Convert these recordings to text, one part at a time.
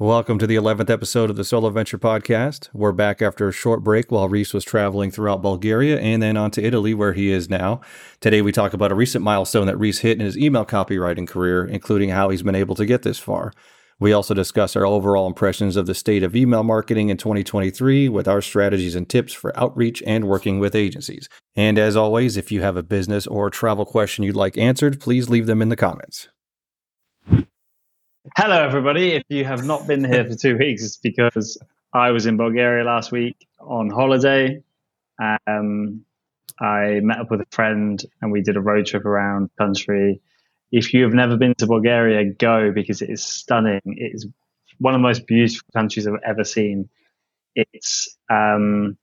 Welcome to the 11th episode of the SoloVenture Podcast. We're back after a short break while Rhys was traveling throughout Bulgaria and then on to Italy, where he is now. Today, we talk about a recent milestone that Rhys hit in his email copywriting career, including how he's been able to get this far. We also discuss our overall impressions of the state of email marketing in 2023 with our strategies and tips for outreach and working with agencies. And as always, if you have a business or travel question you'd like answered, please leave them in the comments. Hello, everybody. If you have not been here for two weeks, it's because I was in Bulgaria last week on holiday. Um, I met up with a friend and we did a road trip around the country. If you have never been to Bulgaria, go because it is stunning. It is one of the most beautiful countries I've ever seen. It's um,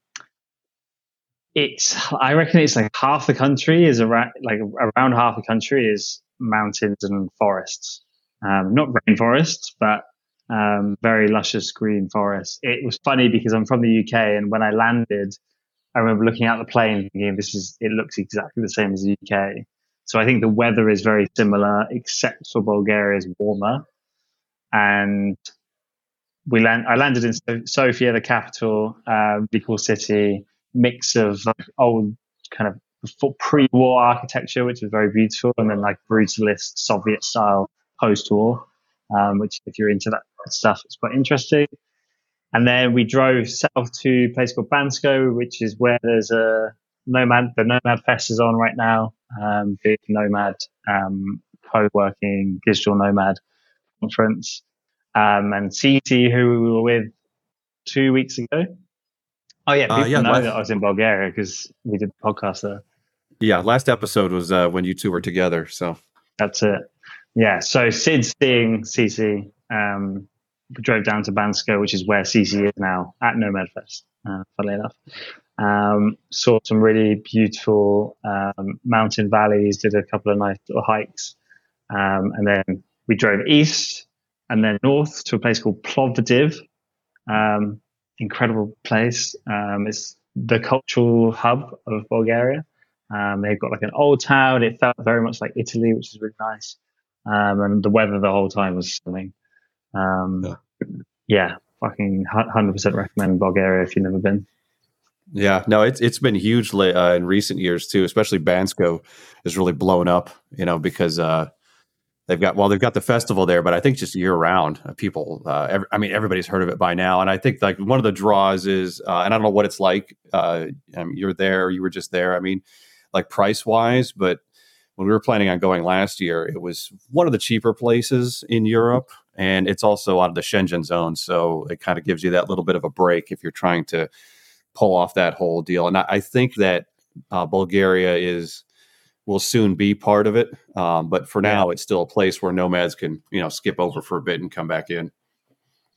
it's I reckon it's like half the country is around like around half the country is mountains and forests um, not rainforests, but um, very luscious green forests. It was funny because I'm from the UK, and when I landed, I remember looking out the plane thinking, "This is it looks exactly the same as the UK." So I think the weather is very similar, except for Bulgaria is warmer. And we land. I landed in Sofia, the capital, uh, really cool city, mix of like old kind of pre-war architecture, which was very beautiful, and then like brutalist Soviet style post-war, um, which if you're into that stuff, it's quite interesting. And then we drove south to a place called Bansko, which is where there's a Nomad. The Nomad Fest is on right now. Um, big Nomad um, co-working digital nomad conference. Um, and CC, who we were with two weeks ago. Oh yeah, uh, people uh, yeah, know last... that I was in Bulgaria because we did the podcast there. Yeah, last episode was uh, when you two were together. So that's it. Yeah, so Sid seeing CC um, drove down to Bansko, which is where CC is now at Nomad Fest, uh, funnily enough. Um, saw some really beautiful um, mountain valleys, did a couple of nice little hikes. Um, and then we drove east and then north to a place called Plovdiv. Um, incredible place. Um, it's the cultural hub of Bulgaria. they've got like an old town. It felt very much like Italy, which is really nice um, and the weather the whole time was stunning. Um, yeah. yeah, fucking hundred percent recommend Bulgaria if you've never been. Yeah, no, it's it's been huge uh, in recent years too. Especially Bansko is really blown up, you know, because uh, they've got well, they've got the festival there, but I think just year round, uh, people. Uh, every, I mean, everybody's heard of it by now, and I think like one of the draws is, uh, and I don't know what it's like. Uh, I mean, you're there, you were just there. I mean, like price wise, but when we were planning on going last year, it was one of the cheaper places in Europe. And it's also out of the Schengen zone. So it kind of gives you that little bit of a break if you're trying to pull off that whole deal. And I, I think that uh, Bulgaria is will soon be part of it. Um, but for now, it's still a place where nomads can, you know, skip over for a bit and come back in.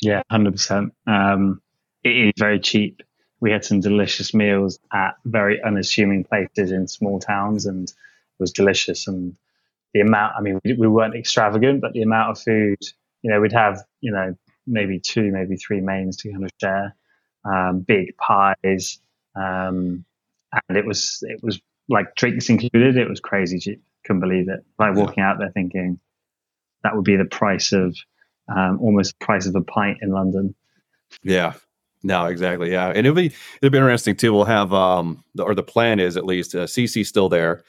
Yeah, 100%. Um, it is very cheap. We had some delicious meals at very unassuming places in small towns and was delicious. And the amount, I mean, we, we weren't extravagant, but the amount of food, you know, we'd have, you know, maybe two, maybe three mains to kind of share, um, big pies. Um, and it was, it was like drinks included. It was crazy cheap. Couldn't believe it. Like walking out there thinking that would be the price of, um, almost the price of a pint in London. Yeah. No, exactly. Yeah, and it'll be it'll be interesting too. We'll have um, the, or the plan is at least uh, CC still there.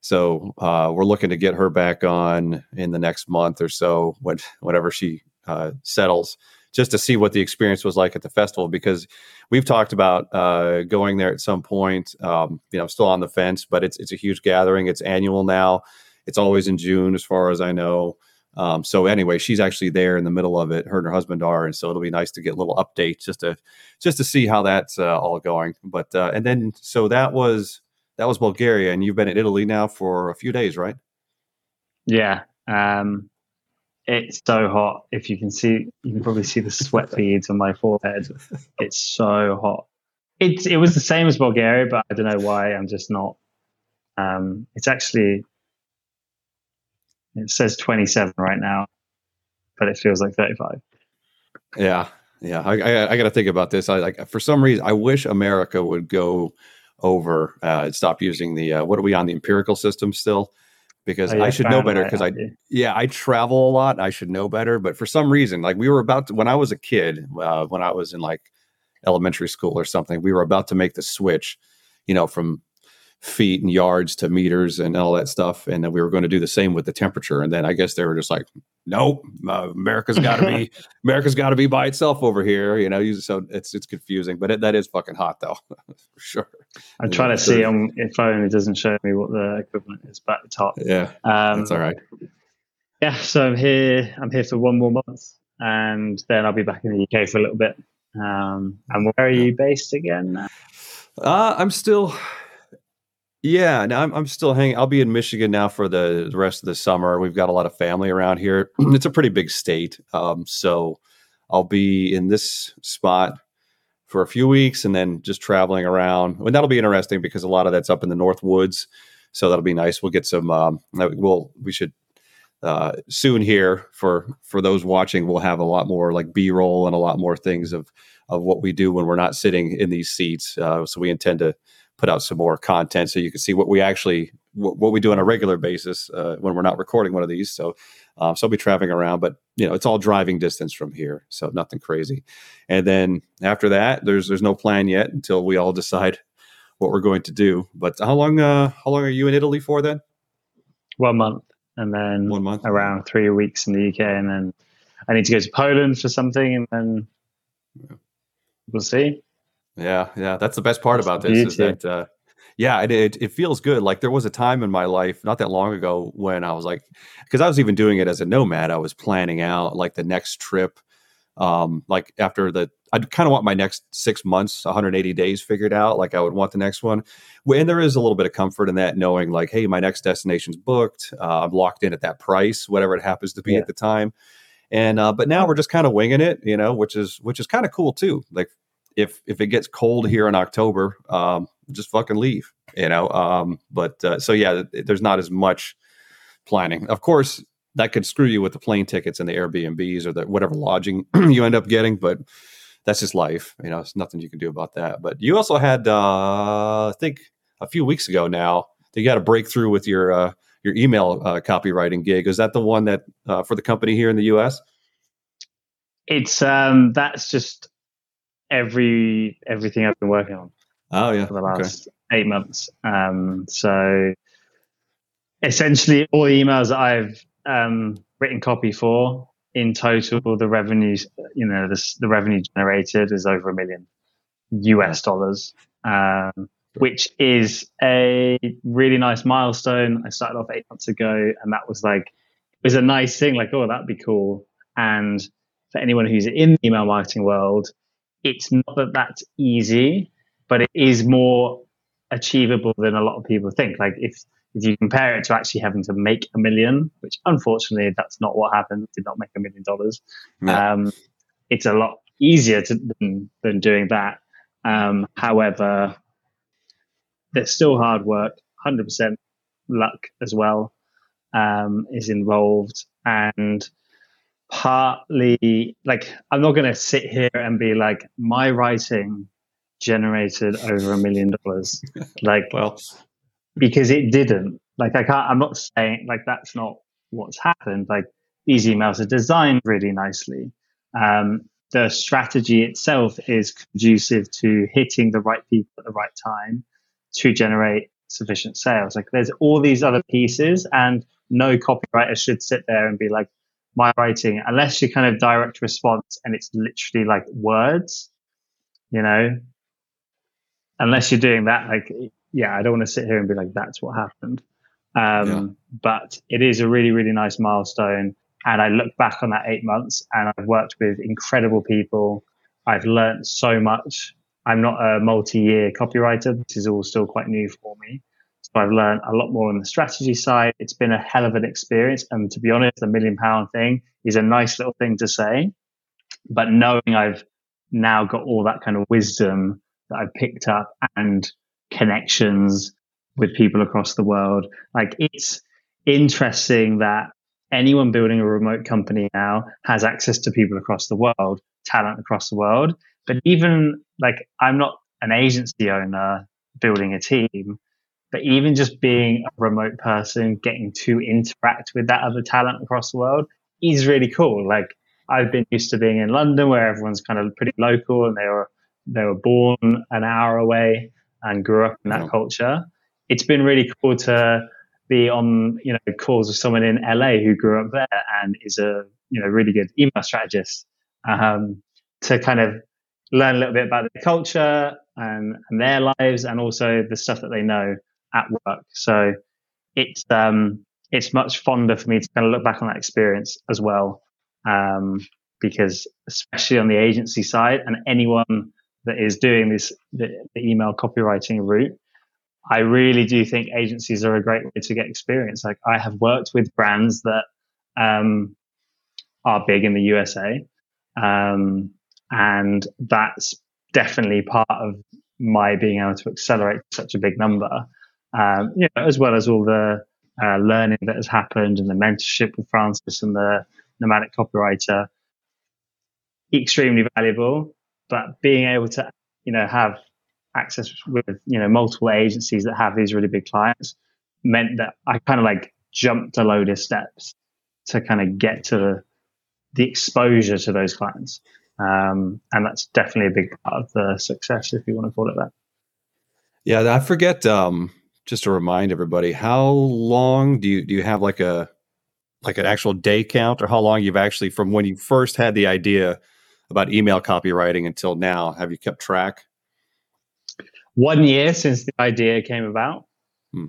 So uh, we're looking to get her back on in the next month or so, when, whenever she uh, settles, just to see what the experience was like at the festival. Because we've talked about uh, going there at some point. Um, you know, I'm still on the fence, but it's it's a huge gathering. It's annual now. It's always in June, as far as I know. Um, so anyway, she's actually there in the middle of it. Her and her husband are, and so it'll be nice to get a little update just to just to see how that's uh, all going. But uh, and then so that was that was Bulgaria, and you've been in Italy now for a few days, right? Yeah, um, it's so hot. If you can see, you can probably see the sweat beads on my forehead. It's so hot. It it was the same as Bulgaria, but I don't know why. I'm just not. Um, it's actually it says 27 right now, but it feels like 35. Yeah, yeah. I, I, I got to think about this. I like for some reason I wish America would go over uh, stop using the uh, what are we on the empirical system still because oh, I should know better because I yeah I travel a lot. I should know better, but for some reason, like we were about to when I was a kid, uh, when I was in like elementary school or something, we were about to make the switch, you know, from feet and yards to meters and all that stuff. And then we were going to do the same with the temperature. And then I guess they were just like, nope, uh, America's got to be America's got to be by itself over here. You know, so it's it's confusing, but it, that is fucking hot though, for sure. I'm trying to see on if phone it doesn't show me what the equivalent is, but the top. Yeah, um, that's all right. Yeah, so I'm here. I'm here for one more month, and then I'll be back in the UK for a little bit. Um, and where are you based again? Uh, I'm still yeah, now I'm, I'm still hanging. I'll be in Michigan now for the, rest of the summer. We've got a lot of family around here. it's a pretty big state, um, so I'll be in this spot for a few weeks and then just traveling around. And that'll be interesting because a lot of that's up in the North Woods, so that'll be nice. We'll get some. Um, we'll we should uh, soon here for for those watching. We'll have a lot more like B roll and a lot more things of of what we do when we're not sitting in these seats. Uh, so we intend to put out some more content so you can see what we actually what, what we do on a regular basis uh, when we're not recording one of these. So, um, so I'll be traveling around, but you know it's all driving distance from here, so nothing crazy. And then after that, there's there's no plan yet until we all decide what we're going to do. But how long uh, how long are you in Italy for then? One month, and then one month around three weeks in the UK, and then I need to go to Poland for something, and then we'll see. Yeah, yeah, that's the best part about this is that uh, yeah, it, it, it feels good. Like there was a time in my life not that long ago when I was like, because I was even doing it as a nomad. I was planning out like the next trip. Um, like after the, I kind of want my next six months, 180 days figured out. Like I would want the next one. And there is a little bit of comfort in that, knowing like, hey, my next destination's booked. Uh, I'm locked in at that price, whatever it happens to be yeah. at the time. And uh, but now we're just kind of winging it, you know, which is which is kind of cool too. Like if if it gets cold here in October, um, just fucking leave, you know. Um, but uh, so yeah, there's not as much planning. Of course, that could screw you with the plane tickets and the Airbnbs or the whatever lodging you end up getting, but that's just life. You know, it's nothing you can do about that. But you also had, uh, I think, a few weeks ago now, you got a breakthrough with your uh, your email uh, copywriting gig. Is that the one that uh, for the company here in the U.S.? It's um, that's just every everything I've been working on. Oh yeah, for the last okay. eight months. Um, so essentially, all the emails that I've um, written copy for in total, the revenues, you know, the, the revenue generated is over a million US dollars, um, which is a really nice milestone. I started off eight months ago, and that was like it was a nice thing. Like, oh, that'd be cool. And for anyone who's in the email marketing world, it's not that that's easy, but it is more achievable than a lot of people think. Like if if you compare it to actually having to make a million, which unfortunately that's not what happened, did not make a million dollars. Um, it's a lot easier to, than, than doing that. Um, however, there's still hard work, 100% luck as well um, is involved. And partly like I'm not going to sit here and be like my writing generated over a million dollars. Like well. because it didn't. Like I can't I'm not saying like that's not what's happened. Like these emails are designed really nicely. Um, the strategy itself is conducive to hitting the right people at the right time to generate sufficient sales. Like there's all these other pieces and no copywriter should sit there and be like my writing unless you kind of direct response and it's literally like words, you know, unless you're doing that, like, yeah, I don't want to sit here and be like, that's what happened. Um, yeah. But it is a really, really nice milestone. And I look back on that eight months and I've worked with incredible people. I've learned so much. I'm not a multi year copywriter. This is all still quite new for me. So I've learned a lot more on the strategy side. It's been a hell of an experience. And to be honest, the million pound thing is a nice little thing to say. But knowing I've now got all that kind of wisdom that I've picked up and connections with people across the world, like it's interesting that anyone building a remote company now has access to people across the world, talent across the world. But even like I'm not an agency owner building a team But even just being a remote person, getting to interact with that other talent across the world is really cool. Like I've been used to being in London where everyone's kind of pretty local and they were they were born an hour away and grew up in that culture. It's been really cool to be on you know calls with someone in LA who grew up there and is a you know really good email strategist um, to kind of learn a little bit about the culture and, and, their lives and also the stuff that they know at work. So it's um, it's much fonder for me to kind of look back on that experience as well um, because especially on the agency side and anyone that is doing this the, the email copywriting route I really do think agencies are a great way to get experience. Like I have worked with brands that um, are big in the USA, um, and that's definitely part of my being able to accelerate such a big number. Um, you know, as well as all the uh, learning that has happened and the mentorship with Francis and the nomadic copywriter, extremely valuable. But being able to, you know, have access with you know multiple agencies that have these really big clients meant that I kind of like jumped a load of steps to kind of get to the exposure to those clients. Um, and that's definitely a big part of the success, if you want to call it that. Yeah, I forget. Um, just to remind everybody, how long do you do you have like a like an actual day count, or how long you've actually from when you first had the idea about email copywriting until now? Have you kept track? one year since the idea came about. Hmm.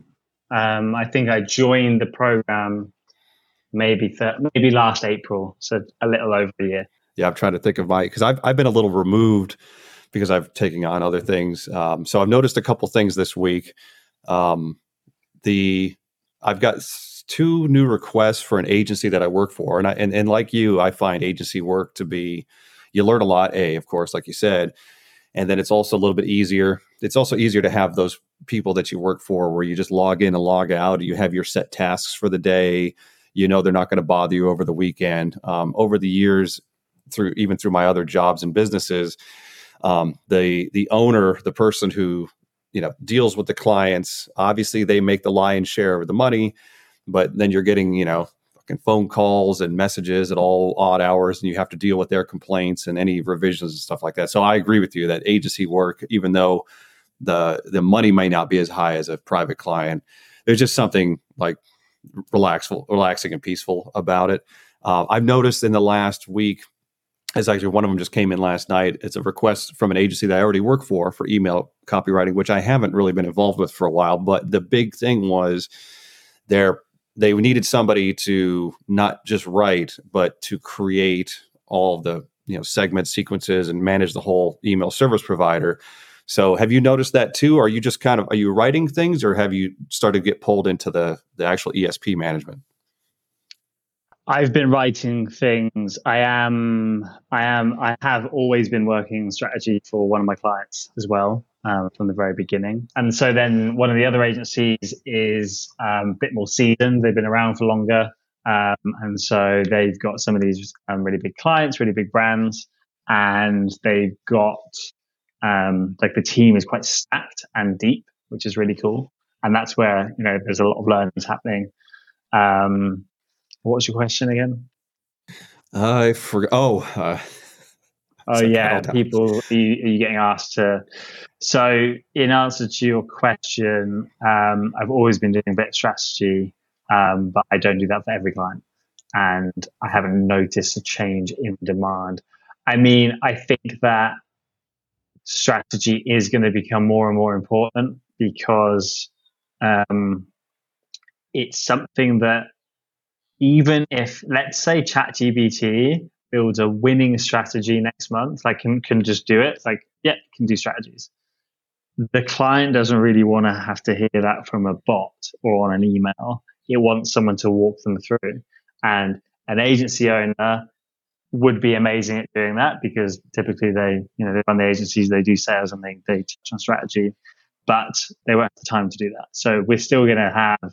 Um, I think I joined the program maybe th- maybe last April, so a little over a year. Yeah, I'm trying to think of my because I've I've been a little removed because I've taken on other things. Um, so I've noticed a couple things this week. Um, the I've got two new requests for an agency that I work for, and I and, and like you, I find agency work to be you learn a lot. A, of course, like you said, and then it's also a little bit easier it's also easier to have those people that you work for where you just log in and log out you have your set tasks for the day you know they're not going to bother you over the weekend um, over the years through even through my other jobs and businesses um, the the owner the person who you know deals with the clients obviously they make the lion's share of the money but then you're getting you know fucking phone calls and messages at all odd hours, and you have to deal with their complaints and any revisions and stuff like that. So I agree with you that agency work, even though the the money may not be as high as a private client, there's just something like relaxful, relaxing and peaceful about it. Uh, I've noticed in the last week, as actually one of them just came in last night. It's a request from an agency that I already work for for email copywriting, which I haven't really been involved with for a while. But the big thing was they're they needed somebody to not just write, but to create all the you know segment sequences and manage the whole email service provider. So have you noticed that too? Are you just kind of are you writing things or have you started to get pulled into the the actual ESP management? I've been writing things. I am I am I have always been working strategy for one of my clients as well um, from the very beginning. And so then one of the other agencies is um, a bit more seasoned. They've been around for longer. Um, and so they've got some of these um, really big clients, really big brands, and they've got um, like the team is quite stacked and deep, which is really cool. And that's where, you know, there's a lot of learnings happening. Um, what was your question again? I forgot. Oh, uh, Oh yeah, people are you, are you, getting asked to? So in answer to your question, um, I've always been doing a bit of strategy, um, but I don't do that for every client, and I haven't noticed a change in demand. I mean, I think that strategy is going to become more and more important because um, it's something that even if let's say ChatGPT builds a winning strategy next month, like can can just do it. like, yeah, can do strategies. The client doesn't really want to have to hear that from a bot or on an email. It wants someone to walk them through. And an agency owner would be amazing at doing that because typically they, you know, they run the agencies, they do sales and they, they touch on strategy, but they won't have the time to do that. So we're still going to have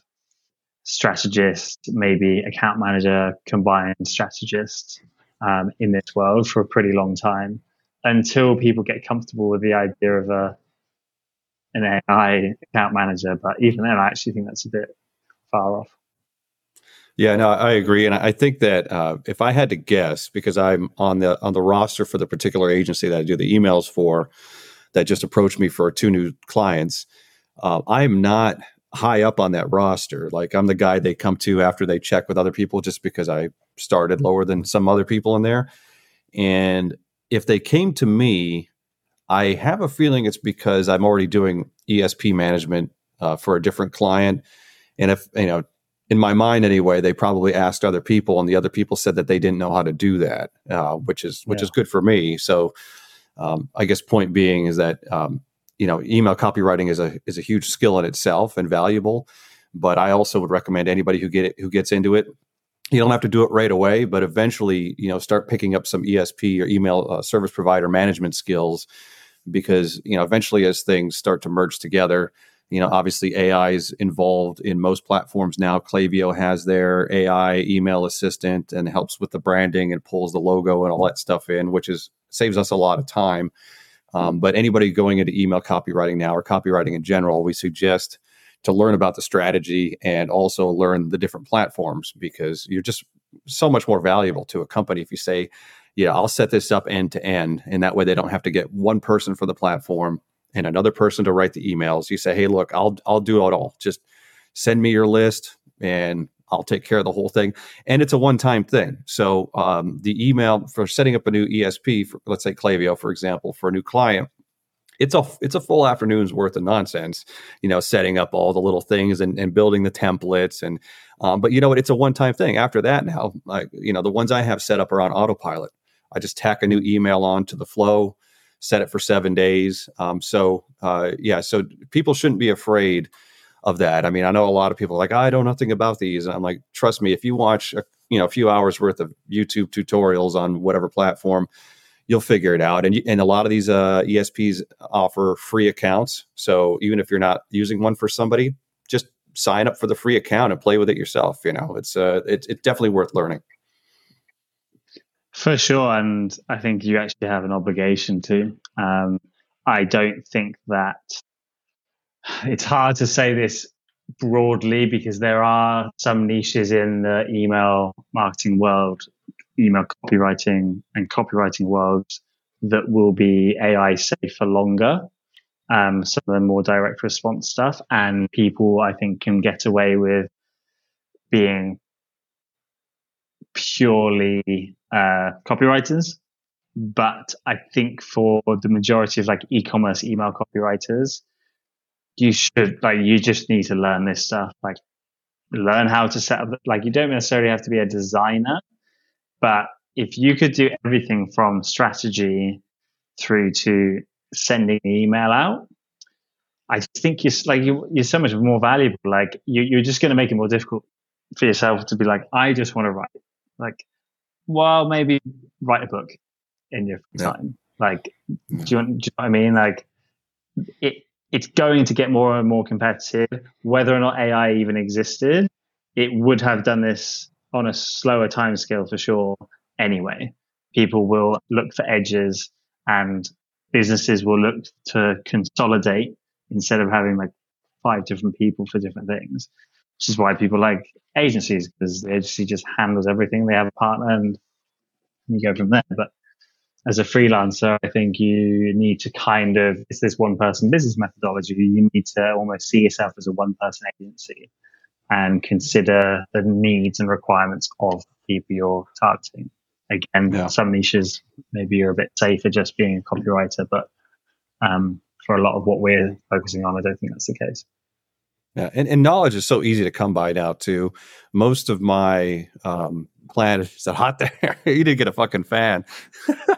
strategist, maybe account manager, combined strategist, um, in this world for a pretty long time until people get comfortable with the idea of a an AI account manager, but even then, I actually think that's a bit far off. Yeah, no, I agree, and I think that uh, if I had to guess, because I'm on the on the roster for the particular agency that I do the emails for, that just approached me for two new clients, uh, I'm not high up on that roster. Like I'm the guy they come to after they check with other people, just because I started lower than some other people in there. And if they came to me, I have a feeling it's because I'm already doing ESP management uh, for a different client, and if you know in my mind anyway, they probably asked other people, and the other people said that they didn't know how to do that, uh, which is which yeah. is good for me. So, um, I guess point being is that um, you know email copywriting is a is a huge skill in itself and valuable, but I also would recommend anybody who get it who gets into it. You don't have to do it right away, but eventually, you know, start picking up some ESP or email uh, service provider management skills, because you know eventually as things start to merge together you know, obviously AI is involved in most platforms now. Klaviyo has their AI email assistant and helps with the branding and pulls the logo and all that stuff in, which is saves us a lot of time. Um, but anybody going into email copywriting now or copywriting in general, we suggest to learn about the strategy and also learn the different platforms because you're just so much more valuable to a company if you say, yeah, I'll set this up end to end. And that way they don't have to get one person for the platform and another person to write the emails. You say, "Hey, look, I'll I'll do it all. Just send me your list, and I'll take care of the whole thing." And it's a one-time thing. So um, the email for setting up a new ESP, for, let's say Klaviyo, for example, for a new client, it's a it's a full afternoon's worth of nonsense. You know, setting up all the little things and, and building the templates and. Um, but you know what? It's a one-time thing. After that, now, like you know, the ones I have set up are on autopilot. I just tack a new email on to the flow set it for seven days. Um, so uh, yeah, so people shouldn't be afraid of that. I mean, I know a lot of people like I know nothing about these. And I'm like, trust me, if you watch a, you know a few hours worth of YouTube tutorials on whatever platform, you'll figure it out. And and a lot of these uh, ESPs offer free accounts. So even if you're not using one for somebody, just sign up for the free account and play with it yourself. You know, it's uh, it's, it's definitely worth learning. For sure, and I think you actually have an obligation to. Um, I don't think that it's hard to say this broadly because there are some niches in the email marketing world, email copywriting and copywriting worlds that will be AI safe for longer. Um, some of the more direct response stuff, and people I think can get away with being purely uh, copywriters. But I think for the majority of like e-commerce email copywriters, you should like you just need to learn this stuff. Like learn how to set up. Like you don't necessarily have to be a designer, but if you could do everything from strategy through to sending the email out, I think you're like you, are so much more valuable. Like you, you're just going to make it more difficult for yourself to be like, I just want to write. Like well, maybe write a book in your yeah. time. Like, mm. do you, want, do you know what I mean? Like, it it's going to get more and more competitive. Whether or not AI even existed, it would have done this on a slower time scale for sure. Anyway, people will look for edges, and businesses will look to consolidate instead of having like five different people for different things which is why people like agencies because the agency just handles everything. They have a partner and you go from there. But as a freelancer, I think you need to kind of, it's this one person business methodology. You need to almost see yourself as a one person agency and consider the needs and requirements of people you're targeting. Again, yeah. some niches, maybe you're a bit safer just being a copywriter, but um, for a lot of what we're focusing on, I don't think that's the case. Yeah, and, and knowledge is so easy to come by now too. Most of my um, plan is it hot there? you didn't get a fucking fan.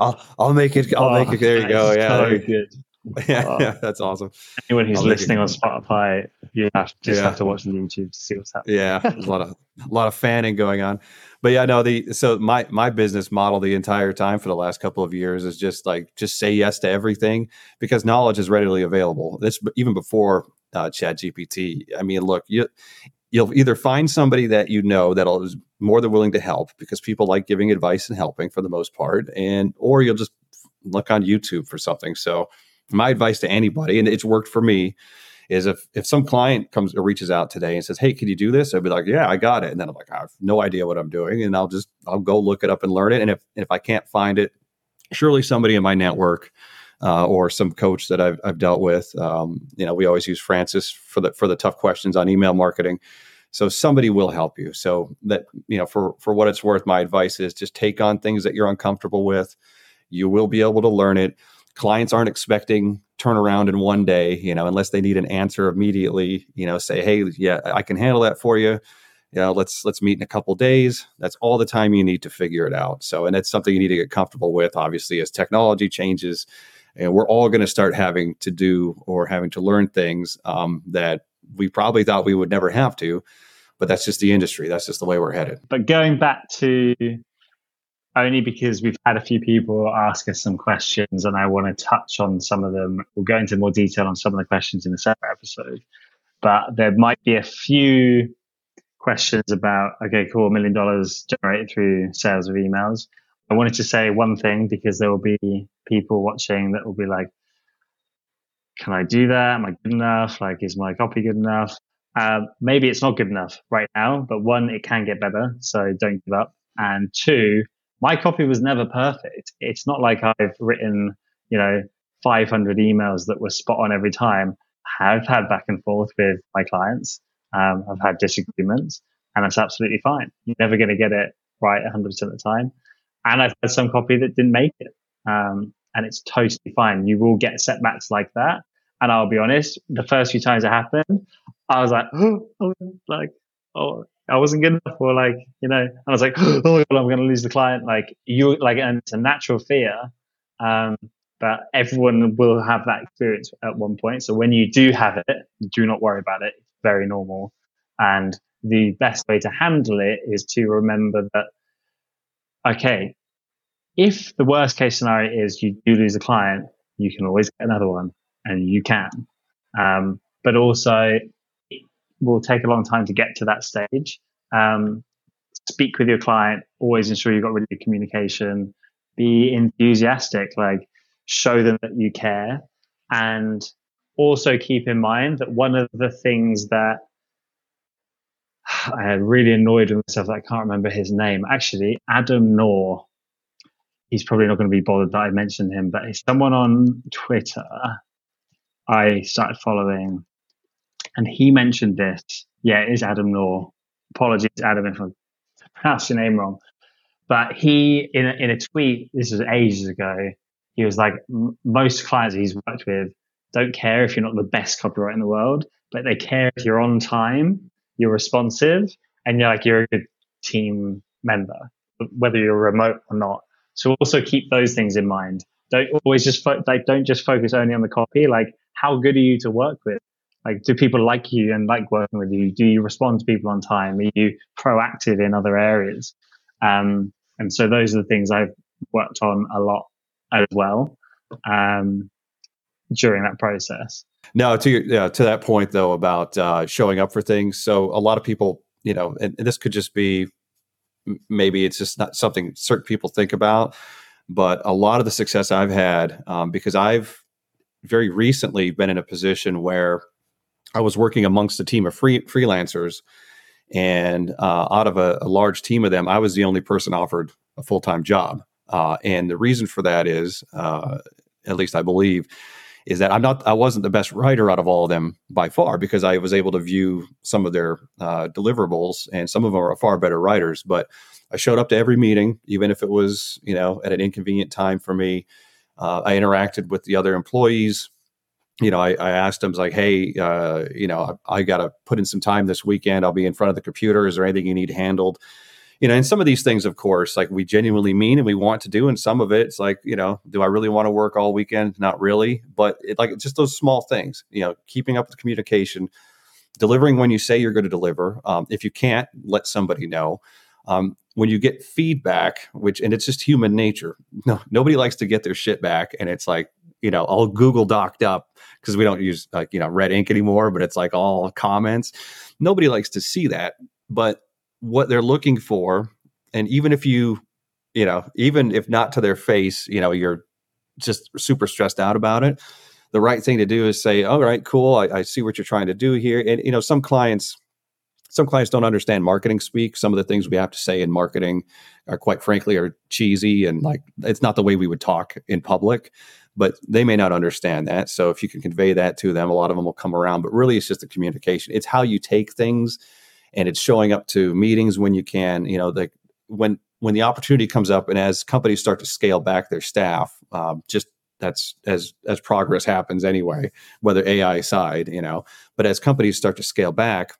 I'll I'll make it. I'll oh, make it. There you go. Yeah, so good. Yeah, oh. yeah, that's awesome. Anyone who's I'll listening on Spotify, you have, just yeah. have to watch the YouTube to see what's happening. Yeah, a lot of a lot of fanning going on. But yeah, no, the so my my business model the entire time for the last couple of years is just like just say yes to everything because knowledge is readily available. This even before uh, ChatGPT. I mean, look, you you'll either find somebody that you know that'll is more than willing to help because people like giving advice and helping for the most part, and or you'll just look on YouTube for something. So my advice to anybody, and it's worked for me, is if if some client comes or reaches out today and says, "Hey, can you do this?" I'd be like, "Yeah, I got it," and then I'm like, "I have no idea what I'm doing," and I'll just I'll go look it up and learn it. And if if I can't find it, surely somebody in my network uh, or some coach that I've, I've dealt with. Um, you know, we always use Francis for the for the tough questions on email marketing. So somebody will help you. So that you know, for for what it's worth, my advice is just take on things that you're uncomfortable with. You will be able to learn it. Clients aren't expecting turnaround in one day, you know, unless they need an answer immediately. You know, say, hey, yeah, I can handle that for you you know let's let's meet in a couple days that's all the time you need to figure it out so and it's something you need to get comfortable with obviously as technology changes and we're all going to start having to do or having to learn things um, that we probably thought we would never have to but that's just the industry that's just the way we're headed but going back to only because we've had a few people ask us some questions and I want to touch on some of them. We'll go into more detail on some of the questions in a separate episode. But there might be a few questions about, okay, cool, a million dollars generated through sales of emails. I wanted to say one thing because there will be people watching that will be like, can I do that? Am I good enough? Like, is my copy good enough? Uh, maybe it's not good enough right now, but one, it can get better. So don't give up. And two, my copy was never perfect. It's not like I've written, you know, 500 emails that were spot on every time. I've had back and forth with my clients. Um, I've had disagreements and that's absolutely fine. You're never going to get it right 100% of the time. And I've had some copy that didn't make it. Um, and it's totally fine. You will get setbacks like that. And I'll be honest, the first few times it happened, I was like, oh, like, oh, I wasn't good enough, or like, you know, I was like, oh god, I'm going to lose the client. Like you, like, and it's a natural fear. Um, but everyone will have that experience at one point. So when you do have it, do not worry about it. It's very normal. And the best way to handle it is to remember that, okay, if the worst case scenario is you do lose a client, you can always get another one and you can. Um, but also it will take a long time to get to that stage. Um, speak with your client, always ensure you've got really good communication, be enthusiastic, like show them that you care. And also keep in mind that one of the things that I really annoyed with myself I can't remember his name. Actually, Adam Knorr. He's probably not going to be bothered that I mentioned him, but someone on Twitter I started following, and he mentioned this. Yeah, it is Adam Law. Apologies, Adam, if I pronounced your name wrong. But he, in a, in a tweet, this was ages ago, he was like, most clients he's worked with don't care if you're not the best copywriter in the world, but they care if you're on time, you're responsive, and you're like you're a good team member, whether you're remote or not. So also keep those things in mind. Don't always just fo- like don't just focus only on the copy. Like how good are you to work with? Like do people like you and like working with you? Do you respond to people on time? Are you proactive in other areas? Um, and so those are the things I've worked on a lot as well um, during that process. No, to yeah, to that point though about uh, showing up for things. So a lot of people, you know, and, and this could just be maybe it's just not something certain people think about, but a lot of the success I've had um, because I've very recently been in a position where I was working amongst a team of free freelancers, and uh, out of a, a large team of them, I was the only person offered a full time job. Uh, and the reason for that is, uh, at least I believe, is that I'm not, I wasn't the best writer out of all of them by far because I was able to view some of their uh, deliverables, and some of them are far better writers. But I showed up to every meeting, even if it was, you know, at an inconvenient time for me. Uh, I interacted with the other employees. You know, I, I asked them like, "Hey, uh, you know, I, I got to put in some time this weekend. I'll be in front of the computer. Is there anything you need handled?" You know, and some of these things, of course, like we genuinely mean and we want to do, and some of it, it's like, you know, do I really want to work all weekend? Not really, but it, like just those small things, you know, keeping up with communication, delivering when you say you're going to deliver. Um, if you can't, let somebody know. Um, when you get feedback, which and it's just human nature. No, nobody likes to get their shit back, and it's like you know all Google docked up because we don't use like you know red ink anymore, but it's like all comments. Nobody likes to see that, but what they're looking for and even if you you know even if not to their face you know you're just super stressed out about it the right thing to do is say, all right, cool. I, I see what you're trying to do here. And, you know, some clients, some clients don't understand marketing speak. Some of the things we have to say in marketing are quite frankly are cheesy and like it's not the way we would talk in public, but they may not understand that. So if you can convey that to them, a lot of them will come around. But really, it's just the communication. It's how you take things, and it's showing up to meetings when you can. You know, the when when the opportunity comes up, and as companies start to scale back their staff, um, just that's as as progress happens anyway, whether AI side, you know. But as companies start to scale back,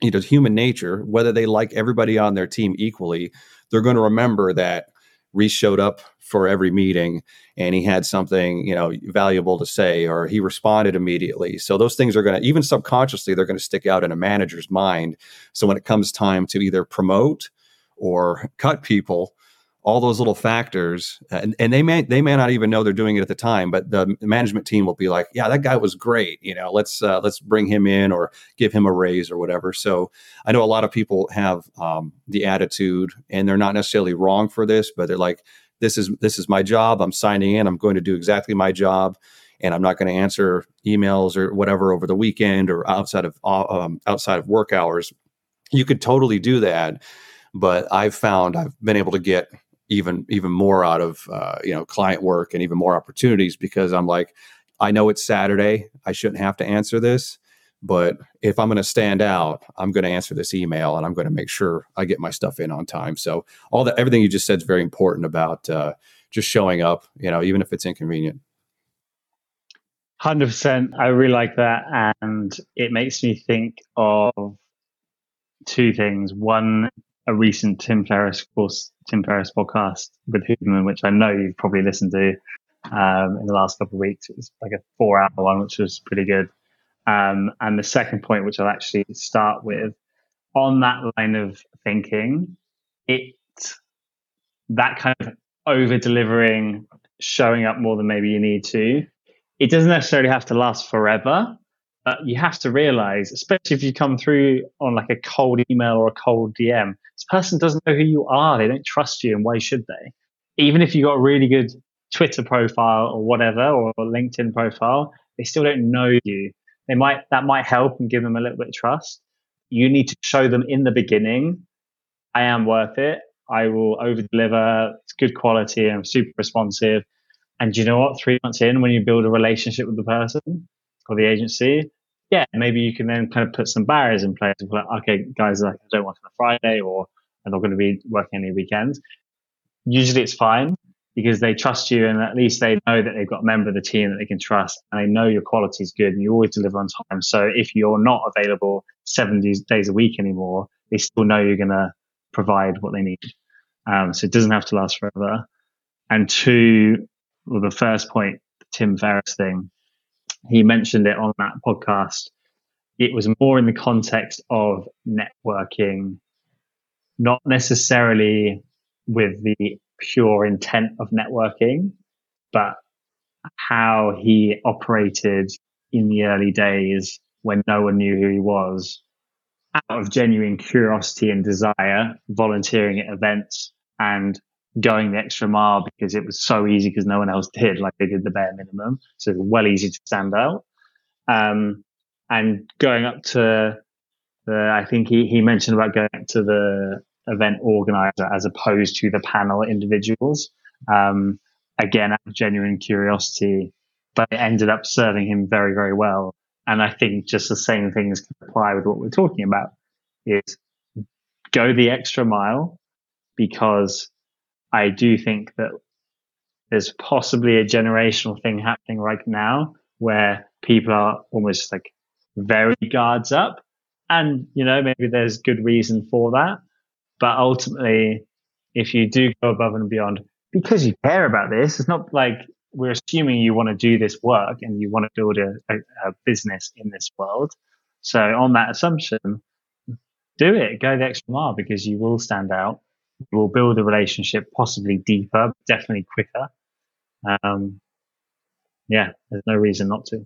you know, human nature, whether they like everybody on their team equally, they're going to remember that Rhys showed up for every meeting and he had something, you know, valuable to say or he responded immediately. So those things are going to even subconsciously they're going to stick out in a manager's mind. So when it comes time to either promote or cut people, all those little factors and, and they may they may not even know they're doing it at the time but the management team will be like yeah that guy was great you know let's uh, let's bring him in or give him a raise or whatever. So i know a lot of people have um, the attitude and they're not necessarily wrong for this but they're like this is this is my job. I'm signing in. I'm going to do exactly my job and i'm not going to answer emails or whatever over the weekend or outside of uh, um, outside of work hours. You could totally do that but I've found I've been able to get even even more out of uh, you know client work and even more opportunities because I'm like, I know it's Saturday, I shouldn't have to answer this, but if I'm going to stand out, I'm going to answer this email and I'm going to make sure I get my stuff in on time. So all that everything you just said is very important about uh, just showing up, you know, even if it's inconvenient. Hundred percent. I really like that, and it makes me think of two things. One a recent Tim Ferriss course, Tim Ferriss podcast with Huberman, which I know you've probably listened to um, in the last couple of weeks. It was like a four hour one, which was pretty good. Um, and the second point, which I'll actually start with, on that line of thinking, it that kind of over delivering, showing up more than maybe you need to, it doesn't necessarily have to last forever. But you have to realize, especially if you come through on like a cold email or a cold DM, this person doesn't know who you are. They don't trust you, and why should they? Even if you've got a really good Twitter profile or whatever, or LinkedIn profile, they still don't know you. They might that might help and give them a little bit of trust. You need to show them in the beginning, I am worth it. I will over deliver. It's good quality. I'm super responsive. And you know what? Three months in, when you build a relationship with the person, or the agency, yeah, maybe you can then kind of put some barriers in place. Like, okay, guys, like, I don't work on a Friday or I'm not going to be working any weekends. Usually it's fine because they trust you and at least they know that they've got a member of the team that they can trust and they know your quality is good and you always deliver on time. So if you're not available seven days a week anymore, they still know you're going to provide what they need. Um, so it doesn't have to last forever. And two, well, the first point, the Tim Ferriss thing, he mentioned it on that podcast. It was more in the context of networking, not necessarily with the pure intent of networking, but how he operated in the early days when no one knew who he was out of genuine curiosity and desire, volunteering at events and going the extra mile because it was so easy because no one else did, like they did the bare minimum. So well easy to stand out. Um, and going up to the, I think he, he mentioned about going up to the event organizer as opposed to the panel individuals. Um, again, out of genuine curiosity, but it ended up serving him very, very well. And I think just the same things can apply with what we're talking about is go the extra mile because I do think that there's possibly a generational thing happening right now where people are almost like very guards up. And, you know, maybe there's good reason for that. But ultimately, if you do go above and beyond because you care about this, it's not like we're assuming you want to do this work and you want to build a, a, a business in this world. So on that assumption, do it, go the extra mile because you will stand out will build a relationship possibly deeper, definitely quicker. Um, yeah, there's no reason not to.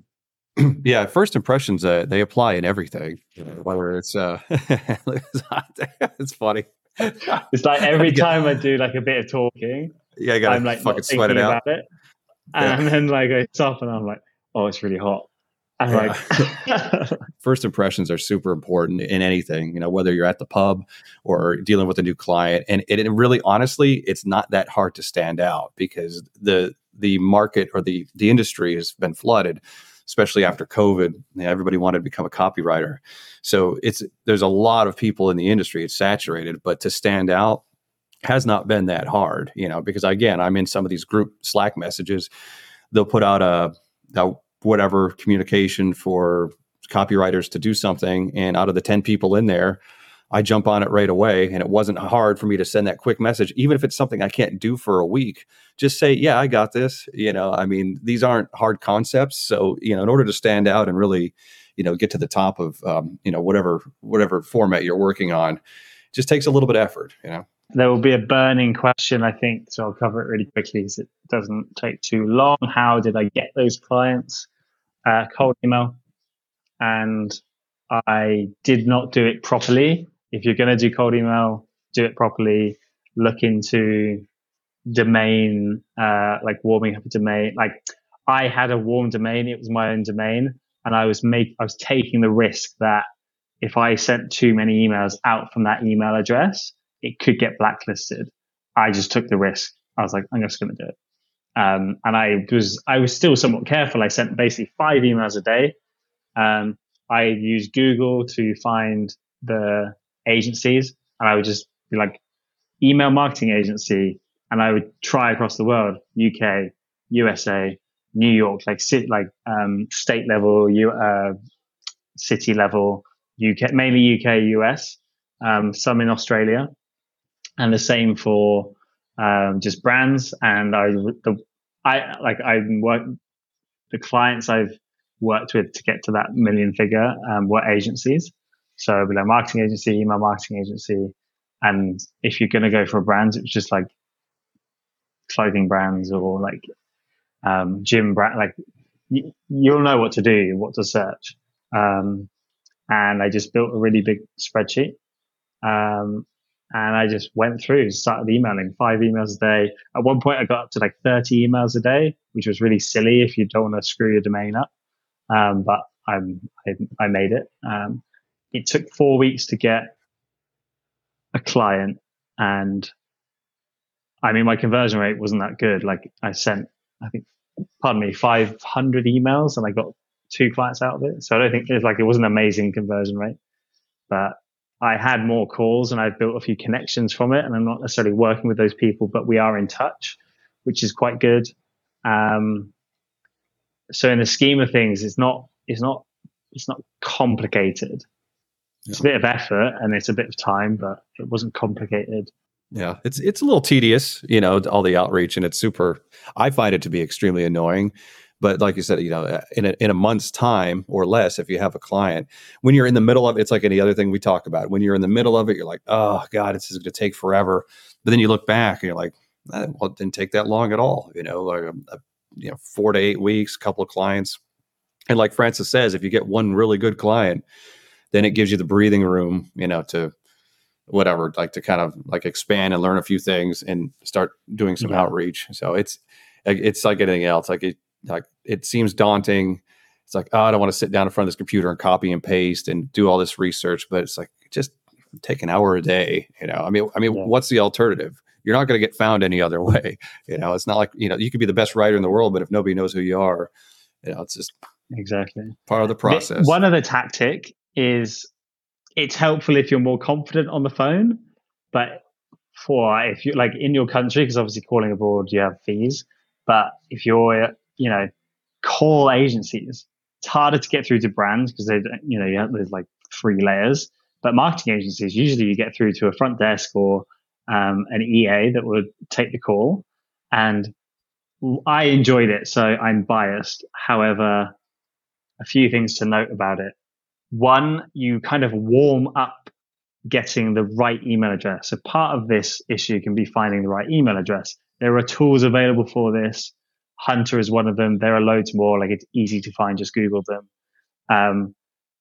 yeah, first impressions uh, they apply in everything. Whether it's uh, it's funny. It's like every time I do like a bit of talking, yeah, I gotta I'm like fucking sweat it out. It. And yeah. then like I stop and I'm like, oh, it's really hot. And yeah. like, first impressions are super important in anything, you know, whether you're at the pub or dealing with a new client. And it, it really, honestly, it's not that hard to stand out because the the market or the the industry has been flooded especially after COVID. Everybody wanted to become a copywriter. So it's there's a lot of people in the industry. It's saturated, but to stand out has not been that hard, you know, because again, I'm in some of these group Slack messages. They'll put out a, a whatever communication for copywriters to do something, and out of the ten people in there, I jump on it right away. And it wasn't hard for me to send that quick message, even if it's something I can't do for a week. Just say, yeah, I got this. You know, I mean, these aren't hard concepts. So, you know, in order to stand out and really, you know, get to the top of, um, you know, whatever, whatever format you're working on, just takes a little bit of effort, you know. There will be a burning question, I think, so I'll cover it really quickly because it doesn't take too long. How did I get those clients? Uh, cold email. And I did not do it properly if you're going to do cold email, do it properly. Look into domain, uh, like warming up a domain. Like I had a warm domain; it was my own domain, and I was make I was taking the risk that if I sent too many emails out from that email address, it could get blacklisted. I just took the risk. I was like, I'm just going to do it. Um, and I was I was still somewhat careful. I sent basically five emails a day. Um, I used Google to find the agencies and I would just be like email marketing agency and I would try across the world, UK, USA, New York, like city, like um, state level, uh, city level, UK, mainly UK, US, um, some in Australia, and the same for um, just brands. And I, the, I like I work the clients I've worked with to get to that million figure um, were agencies. So like marketing agency, email marketing agency. And if you're going to go for a brand, it's just like clothing brands or like um, gym brand. Like y- you'll know what to do, what to search. Um, and I just built a really big spreadsheet. Um, and I just went through, started emailing five emails a day. At one point, I got up to like 30 emails a day, which was really silly if you don't want to screw your domain up. Um, but I'm, I, I, made it. Um, it took four weeks to get a client and I mean, my conversion rate wasn't that good. Like I sent, I think, pardon me, 500 emails and I got two clients out of it. So I don't think it's like it was an amazing conversion rate, but I had more calls and I've built a few connections from it. And I'm not necessarily working with those people, but we are in touch, which is quite good. Um, so in the scheme of things, it's not, it's not, it's not complicated it's a bit of effort and it's a bit of time, but it wasn't complicated. Yeah, it's it's a little tedious, you know, all the outreach, and it's super. I find it to be extremely annoying. But like you said, you know, in a, in a month's time or less, if you have a client, when you're in the middle of it, it's like any other thing we talk about. When you're in the middle of it, you're like, oh God, this is going to take forever. But then you look back and you're like, eh, well, it didn't take that long at all. You know, like a, um, a, you know, four to eight weeks, a couple of clients, and like Francis says, if you get one really good client, then it gives you the breathing room, you know, to whatever, like to kind of like expand and learn a few things and start doing some yeah. outreach. So it's it's like anything else. Like it like it seems daunting. It's like, oh, I don't want to sit down in front of this computer and copy and paste and do all this research, but it's like just take an hour a day. You know, I mean, I mean, yeah. what's the alternative? You're not going to get found any other mm. way. You know, it's not like you know you could be the best writer in the world, but if nobody knows who you are, you know, it's just exactly part of the process. One other tactic is it's helpful if you're more confident on the phone, but for if you like in your country, because obviously calling abroad you have fees, but if you're you know call agencies, it's harder to get through to brands because they you know you have, there's like three layers. But marketing agencies usually you get through to a front desk or um, an EA that would take the call, and I enjoyed it, so I'm biased. However, a few things to note about it. One, you kind of warm up getting the right email address. So part of this issue can be finding the right email address. There are tools available for this. Hunter is one of them. There are loads more. Like it's easy to find. Just Google them. Um,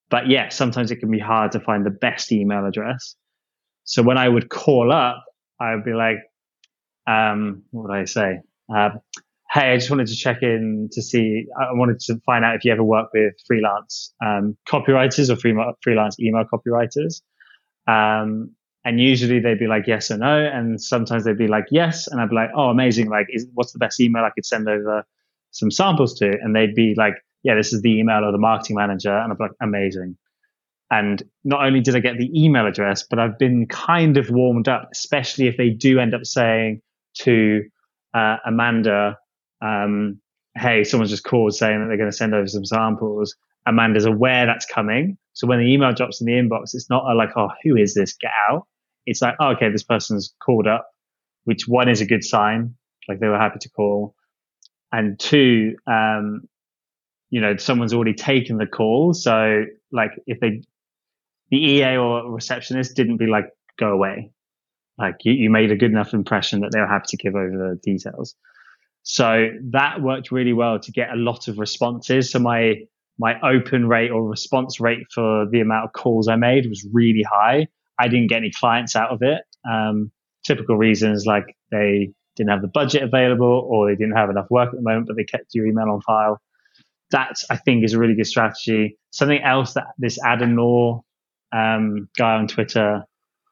but yeah, sometimes it can be hard to find the best email address. So when I would call up, I would be like, um, what would I say? Uh, hey, I just wanted to check in to see, I wanted to find out if you ever work with freelance um, copywriters or free, freelance email copywriters. Um, and usually they'd be like yes or no. And sometimes they'd be like yes. And I'd be like, oh, amazing. Like, is, what's the best email I could send over some samples to? And they'd be like, yeah, this is the email of the marketing manager. And I'd be like, amazing. And not only did I get the email address, but I've been kind of warmed up, especially if they do end up saying to uh, Amanda, um, hey, someone's just called saying that they're going to send over some samples. Amanda's aware that's coming. So when the email drops in the inbox, it's not like, oh, who is this? Get out. It's like, oh, okay, this person's called up, which one is a good sign, like they were happy to call. And two, um, you know, someone's already taken the call. So like if they, the EA or receptionist didn't be like, go away. Like you, you made a good enough impression that they were happy to give over the details. So that worked really well to get a lot of responses. So my my open rate or response rate for the amount of calls I made was really high. I didn't get any clients out of it. Um, typical reasons like they didn't have the budget available or they didn't have enough work at the moment, but they kept your email on file. That I think is a really good strategy. Something else that this Adam Law um, guy on Twitter,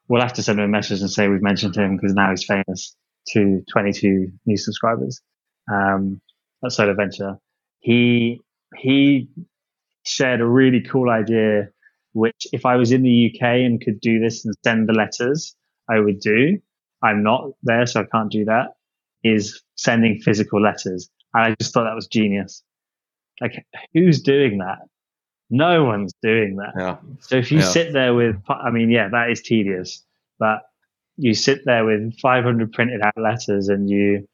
we'll have to send him a message and say we've mentioned him because now he's famous to 22 new subscribers um, at SoloVenture. He he shared a really cool idea, which if I was in the UK and could do this and send the letters, I would do. I'm not there, so I can't do that. Is sending physical letters, and I just thought that was genius. Like, who's doing that? No one's doing that. Yeah. So if you yeah. sit there with, I mean, yeah, that is tedious, but you sit there with 500 printed out letters and you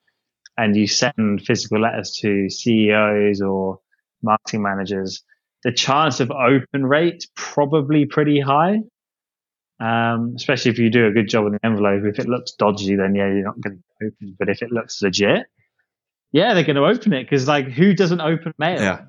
and you send physical letters to CEOs or marketing managers, the chance of open rate probably pretty high. Um, especially if you do a good job with the envelope. If it looks dodgy, then yeah, you're not going to open. It. But if it looks legit, yeah, they're going to open it because like who doesn't open mail? Yeah.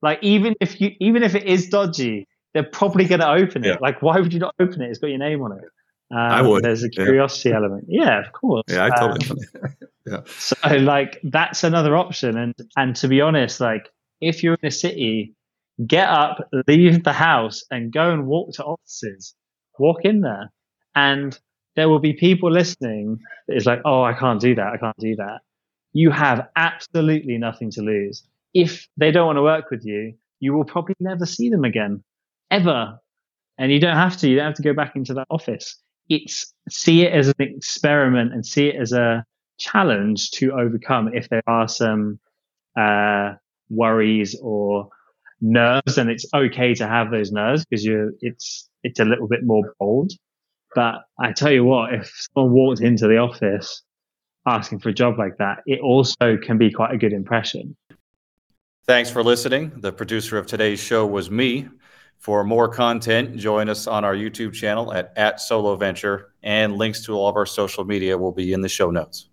Like even if you even if it is dodgy, they're probably going to open it. Yeah. Like why would you not open it? It's got your name on it. Um, I would. There's a curiosity yeah. element. Yeah, of course. Yeah, I totally. Um, yeah. So like that's another option, and and to be honest, like if you're in a city, get up, leave the house, and go and walk to offices. Walk in there, and there will be people listening. It's like, oh, I can't do that. I can't do that. You have absolutely nothing to lose. If they don't want to work with you, you will probably never see them again, ever. And you don't have to. You don't have to go back into that office it's see it as an experiment and see it as a challenge to overcome if there are some uh, worries or nerves and it's okay to have those nerves because you it's it's a little bit more bold. But i tell you what if someone walked into the office asking for a job like that it also can be quite a good impression. Thanks for listening. The producer of today's show was me. For more content, join us on our YouTube channel at, at SoloVenture, and links to all of our social media will be in the show notes.